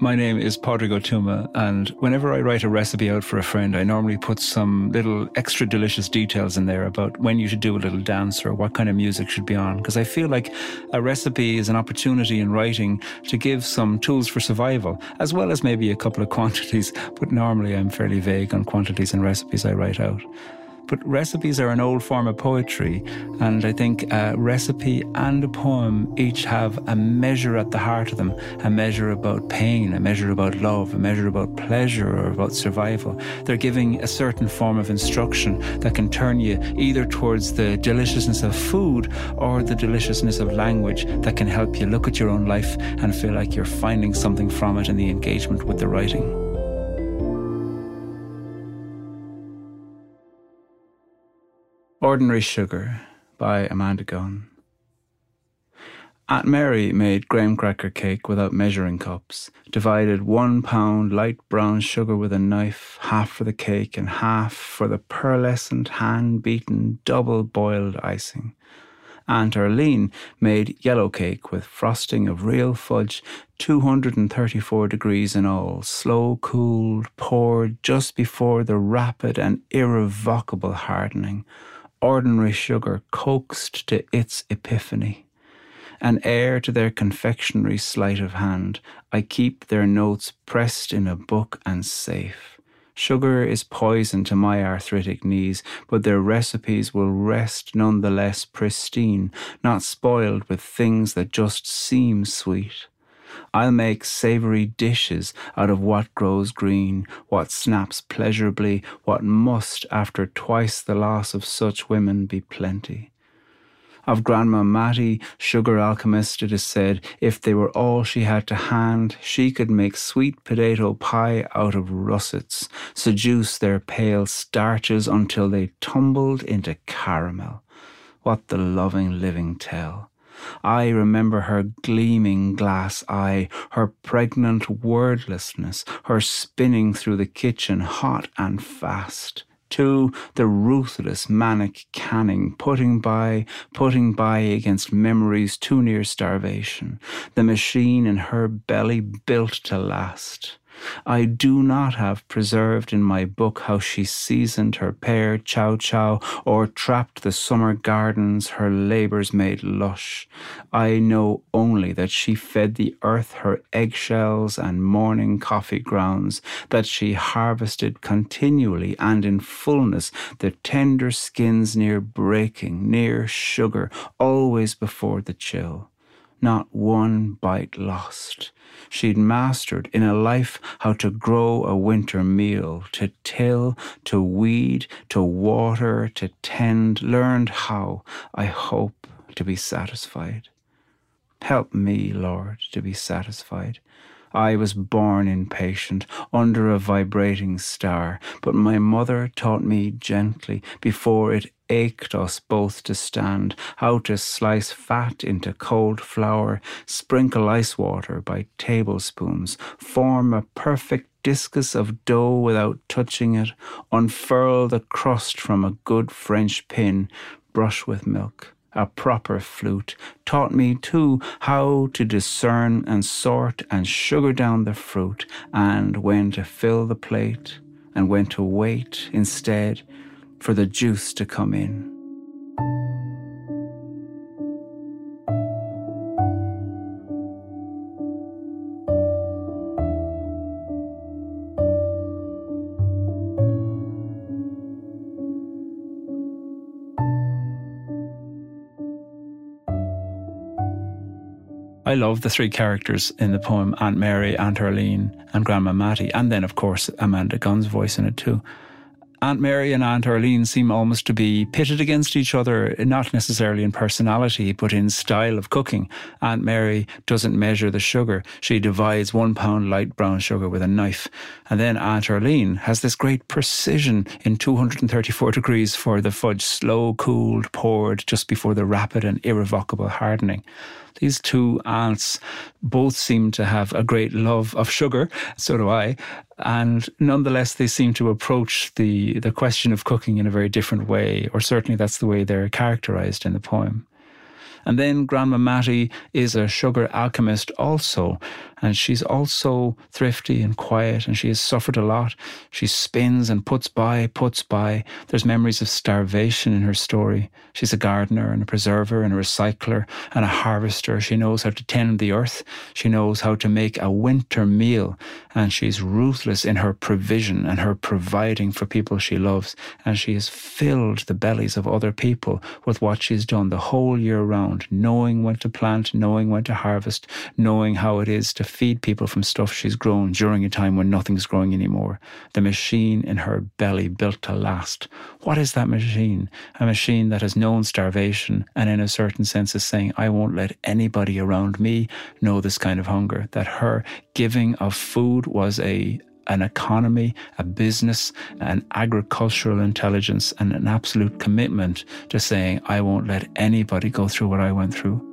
My name is Pádraig Ó Tuama, and whenever I write a recipe out for a friend, I normally put some little extra delicious details in there about when you should do a little dance or what kind of music should be on. Because I feel like a recipe is an opportunity in writing to give some tools for survival, as well as maybe a couple of quantities. But normally I'm fairly vague on quantities and recipes I write out. But recipes are an old form of poetry, and I think a recipe and a poem each have a measure at the heart of them a measure about pain, a measure about love, a measure about pleasure or about survival. They're giving a certain form of instruction that can turn you either towards the deliciousness of food or the deliciousness of language that can help you look at your own life and feel like you're finding something from it in the engagement with the writing. Ordinary Sugar by Amanda Gunn. Aunt Mary made graham cracker cake without measuring cups, divided one pound light brown sugar with a knife, half for the cake and half for the pearlescent, hand beaten, double boiled icing. Aunt Arlene made yellow cake with frosting of real fudge, 234 degrees in all, slow cooled, poured just before the rapid and irrevocable hardening ordinary sugar coaxed to its epiphany. An heir to their confectionery sleight of hand, I keep their notes pressed in a book and safe. Sugar is poison to my arthritic knees, but their recipes will rest none the less pristine, not spoiled with things that just seem sweet. I'll make savoury dishes out of what grows green, what snaps pleasurably, what must, after twice the loss of such women, be plenty. Of Grandma Mattie, sugar alchemist, it is said, if they were all she had to hand, she could make sweet potato pie out of russets, seduce their pale starches until they tumbled into caramel. What the loving living tell. I remember her gleaming glass eye, her pregnant wordlessness, her spinning through the kitchen hot and fast. Too, the ruthless manic canning, putting by, putting by against memories too near starvation, the machine in her belly built to last. I do not have preserved in my book how she seasoned her pear chow chow or trapped the summer gardens her labours made lush. I know only that she fed the earth her eggshells and morning coffee grounds, that she harvested continually and in fullness the tender skins near breaking, near sugar, always before the chill not one bite lost. She'd mastered in a life how to grow a winter meal, to till, to weed, to water, to tend, learned how, I hope, to be satisfied. Help me, Lord, to be satisfied. I was born impatient, under a vibrating star, but my mother taught me gently, before it ached us both to stand, how to slice fat into cold flour, sprinkle ice water by tablespoons, form a perfect discus of dough without touching it, unfurl the crust from a good French pin, brush with milk a proper flute, taught me too how to discern and sort and sugar down the fruit, and when to fill the plate, and when to wait instead for the juice to come in. I love the three characters in the poem Aunt Mary, Aunt Arlene, and Grandma Mattie, and then, of course, Amanda Gunn's voice in it too. Aunt Mary and Aunt Arlene seem almost to be pitted against each other, not necessarily in personality, but in style of cooking. Aunt Mary doesn't measure the sugar. She divides one pound light brown sugar with a knife. And then Aunt Arlene has this great precision in 234 degrees for the fudge, slow cooled, poured just before the rapid and irrevocable hardening. These two aunts both seem to have a great love of sugar, so do I, and nonetheless they seem to approach the, the question of cooking in a very different way, or certainly that's the way they're characterized in the poem. And then Grandma Mattie is a sugar alchemist also. And she's also thrifty and quiet, and she has suffered a lot. She spins and puts by, puts by. There's memories of starvation in her story. She's a gardener and a preserver and a recycler and a harvester. She knows how to tend the earth. She knows how to make a winter meal. And she's ruthless in her provision and her providing for people she loves. And she has filled the bellies of other people with what she's done the whole year round, knowing when to plant, knowing when to harvest, knowing how it is to feed people from stuff she's grown during a time when nothing's growing anymore. The machine in her belly built to last. What is that machine? A machine that has known starvation and, in a certain sense, is saying, I won't let anybody around me know this kind of hunger. That her giving of food was a an economy, a business, an agricultural intelligence, and an absolute commitment to saying, I won't let anybody go through what I went through.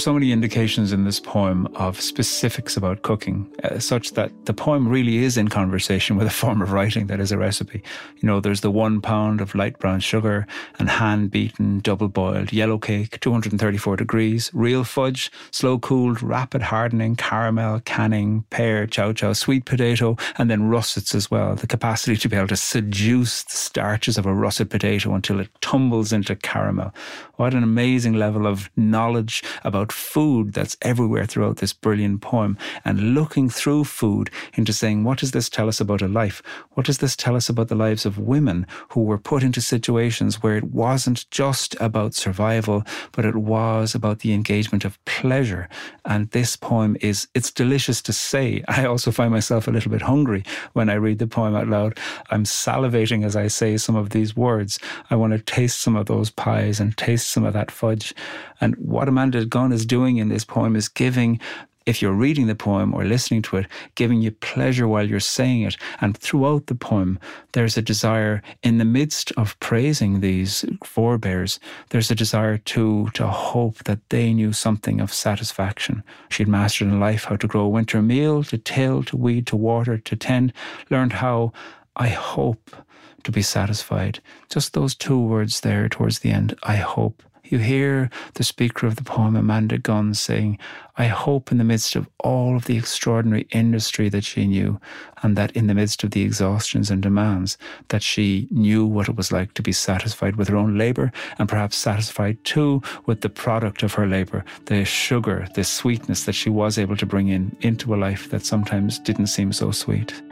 So many indications in this poem of specifics about cooking, uh, such that the poem really is in conversation with a form of writing that is a recipe. You know, there's the one pound of light brown sugar and hand beaten, double boiled yellow cake, 234 degrees, real fudge, slow cooled, rapid hardening, caramel, canning, pear, chow chow, sweet potato, and then russets as well. The capacity to be able to seduce the starches of a russet potato until it tumbles into caramel. What an amazing level of knowledge about about food that's everywhere throughout this brilliant poem and looking through food into saying, what does this tell us about a life? What does this tell us about the lives of women who were put into situations where it wasn't just about survival, but it was about the engagement of pleasure? And this poem is, it's delicious to say. I also find myself a little bit hungry when I read the poem out loud. I'm salivating as I say some of these words. I want to taste some of those pies and taste some of that fudge. And what Amanda Gunn is doing in this poem is giving if you're reading the poem or listening to it, giving you pleasure while you're saying it. And throughout the poem, there's a desire, in the midst of praising these forebears, there's a desire to, to hope that they knew something of satisfaction. She'd mastered in life how to grow a winter meal, to till, to weed, to water, to tend, learned how, I hope, to be satisfied. Just those two words there towards the end, I hope. You hear the speaker of the poem, Amanda Gunn, saying, I hope in the midst of all of the extraordinary industry that she knew, and that in the midst of the exhaustions and demands, that she knew what it was like to be satisfied with her own labour, and perhaps satisfied too with the product of her labour, the sugar, the sweetness that she was able to bring in into a life that sometimes didn't seem so sweet.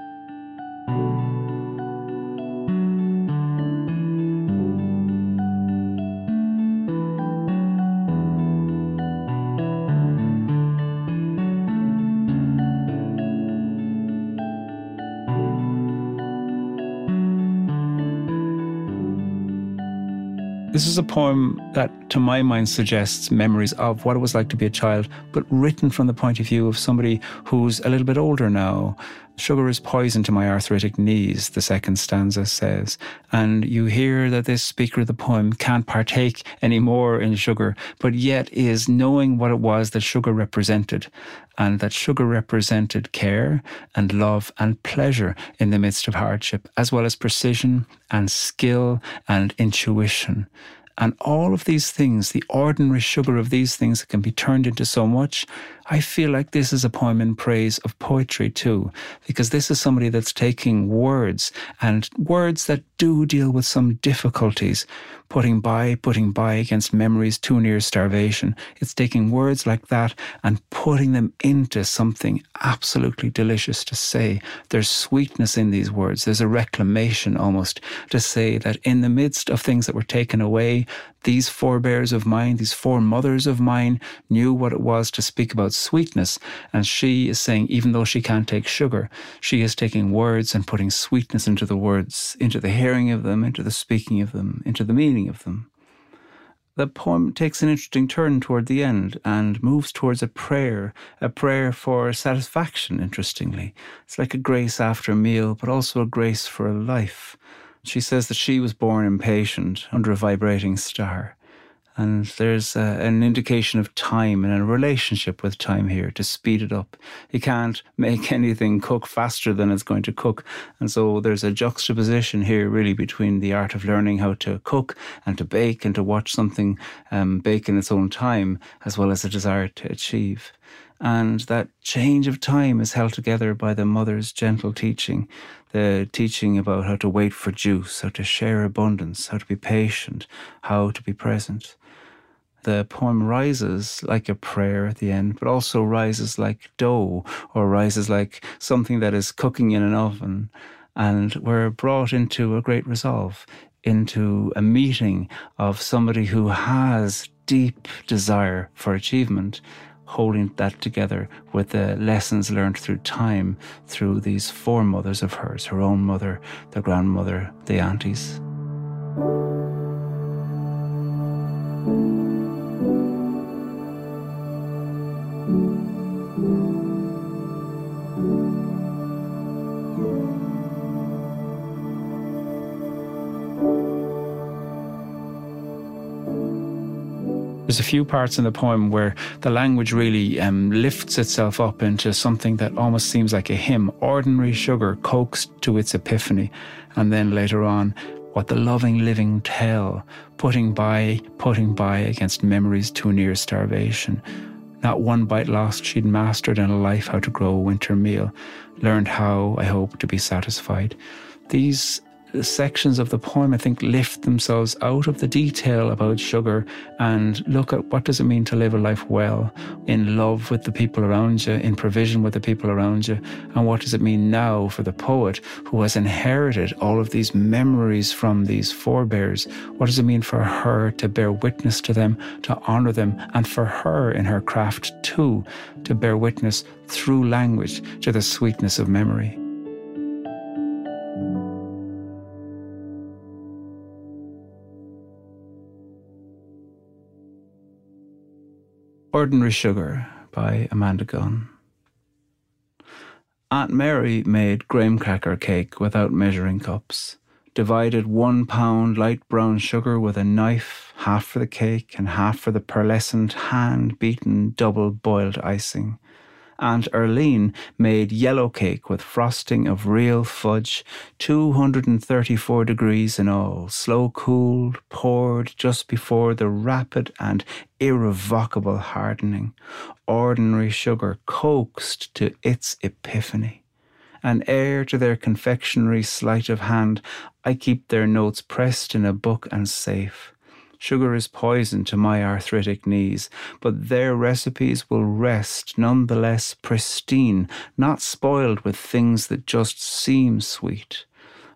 This is a poem that, to my mind, suggests memories of what it was like to be a child, but written from the point of view of somebody who's a little bit older now. Sugar is poison to my arthritic knees, the second stanza says. And you hear that this speaker of the poem can't partake any more in sugar, but yet is knowing what it was that sugar represented and that sugar represented care and love and pleasure in the midst of hardship, as well as precision and skill and intuition. And all of these things, the ordinary sugar of these things can be turned into so much, I feel like this is a poem in praise of poetry too, because this is somebody that's taking words and words that do deal with some difficulties, putting by, putting by against memories too near starvation. It's taking words like that and putting them into something absolutely delicious to say. There's sweetness in these words. There's a reclamation almost to say that in the midst of things that were taken away, these forebears of mine, these foremothers of mine, knew what it was to speak about sweetness. And she is saying, even though she can't take sugar, she is taking words and putting sweetness into the words, into the hearing of them, into the speaking of them, into the meaning of them. The poem takes an interesting turn toward the end and moves towards a prayer, a prayer for satisfaction, interestingly. It's like a grace after a meal, but also a grace for a life She says that she was born impatient under a vibrating star. And there's uh, an indication of time and a relationship with time here to speed it up. You can't make anything cook faster than it's going to cook. And so there's a juxtaposition here, really, between the art of learning how to cook and to bake and to watch something um, bake in its own time, as well as a desire to achieve. And that change of time is held together by the mother's gentle teaching the teaching about how to wait for juice, how to share abundance, how to be patient, how to be present the poem rises like a prayer at the end, but also rises like dough or rises like something that is cooking in an oven. And we're brought into a great resolve, into a meeting of somebody who has deep desire for achievement, holding that together with the lessons learned through time, through these four mothers of hers her own mother, the grandmother, the aunties. There's a few parts in the poem where the language really um, lifts itself up into something that almost seems like a hymn. Ordinary sugar coaxed to its epiphany. And then later on, what the loving living tell, putting by, putting by against memories too near starvation. Not one bite lost, she'd mastered in a life how to grow a winter meal, learned how, I hope, to be satisfied. These sections of the poem, I think, lift themselves out of the detail about sugar and look at what does it mean to live a life well, in love with the people around you, in provision with the people around you, and what does it mean now for the poet who has inherited all of these memories from these forebears? What does it mean for her to bear witness to them, to honour them, and for her in her craft too, to bear witness through language to the sweetness of memory? Ordinary Sugar by Amanda Gunn. Aunt Mary made graham cracker cake without measuring cups, divided one pound light brown sugar with a knife, half for the cake and half for the pearlescent hand beaten double boiled icing, Aunt Arlene made yellow cake with frosting of real fudge, 234 degrees in all, slow cooled, poured just before the rapid and irrevocable hardening. Ordinary sugar coaxed to its epiphany. An heir to their confectionery sleight of hand, I keep their notes pressed in a book and safe. Sugar is poison to my arthritic knees, but their recipes will rest none the less pristine, not spoiled with things that just seem sweet.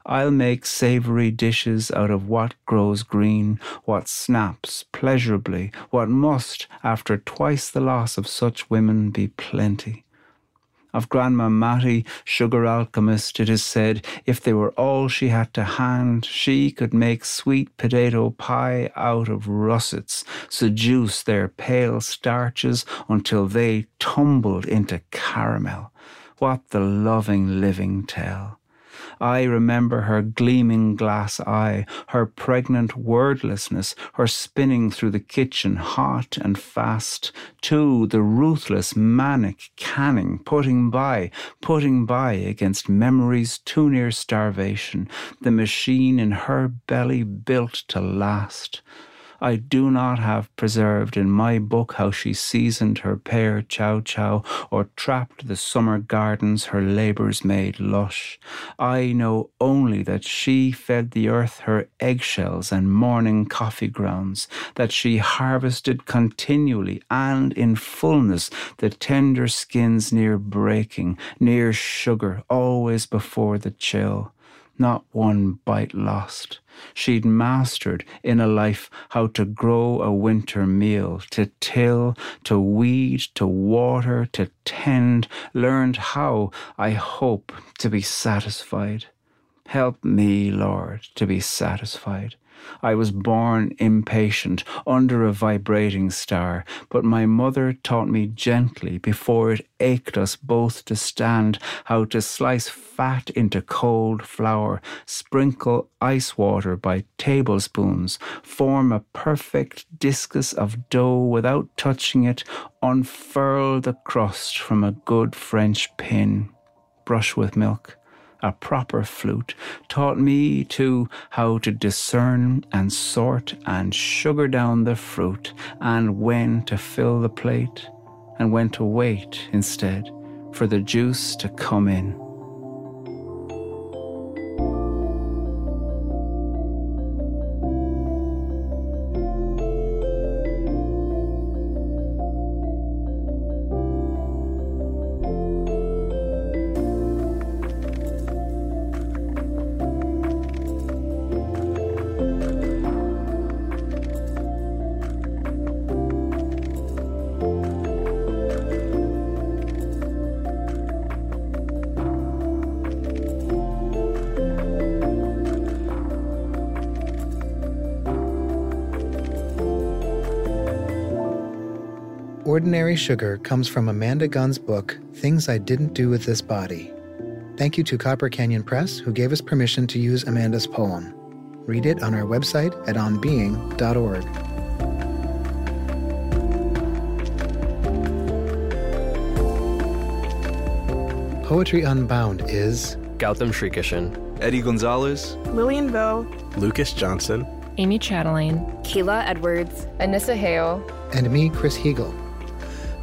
I'll make savoury dishes out of what grows green, what snaps pleasurably, what must, after twice the loss of such women, be plenty of Grandma Mattie, sugar alchemist, it is said, if they were all she had to hand, she could make sweet potato pie out of russets, seduce their pale starches until they tumbled into caramel. What the loving living tell! I remember her gleaming glass eye, her pregnant wordlessness, her spinning through the kitchen hot and fast, too the ruthless manic canning, putting by, putting by against memories too near starvation, the machine in her belly built to last. I do not have preserved in my book how she seasoned her pear chow chow or trapped the summer gardens her labours made lush. I know only that she fed the earth her eggshells and morning coffee grounds, that she harvested continually and in fullness the tender skins near breaking, near sugar, always before the chill not one bite lost. She'd mastered in a life how to grow a winter meal, to till, to weed, to water, to tend, learned how, I hope, to be satisfied. Help me, Lord, to be satisfied. I was born impatient under a vibrating star, but my mother taught me gently before it ached us both to stand how to slice fat into cold flour, sprinkle ice water by tablespoons, form a perfect discus of dough without touching it, unfurl the crust from a good French pin, brush with milk a proper flute, taught me too how to discern and sort and sugar down the fruit, and when to fill the plate, and when to wait instead for the juice to come in. Ordinary Sugar comes from Amanda Gunn's book, Things I Didn't Do with This Body. Thank you to Copper Canyon Press, who gave us permission to use Amanda's poem. Read it on our website at onbeing.org. Poetry Unbound is Gautam Srikishan, Eddie Gonzalez, Lillian Vo, Lucas Johnson, Amy Chatelaine, Kayla Edwards, Anissa Hale, and me, Chris Heagle.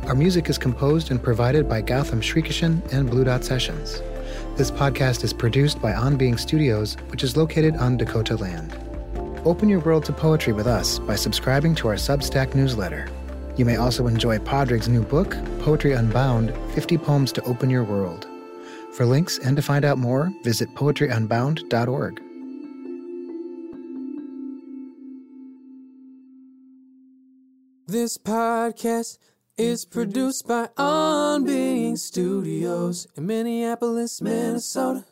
Our music is composed and provided by Gautam Srikishan and Blue Dot Sessions. This podcast is produced by On Being Studios, which is located on Dakota land. Open your world to poetry with us by subscribing to our Substack newsletter. You may also enjoy Pádraig's new book, Poetry Unbound 50 Poems to Open Your World. For links and to find out more, visit poetryunbound.org. This podcast is produced by On Being Studios in Minneapolis, Minnesota.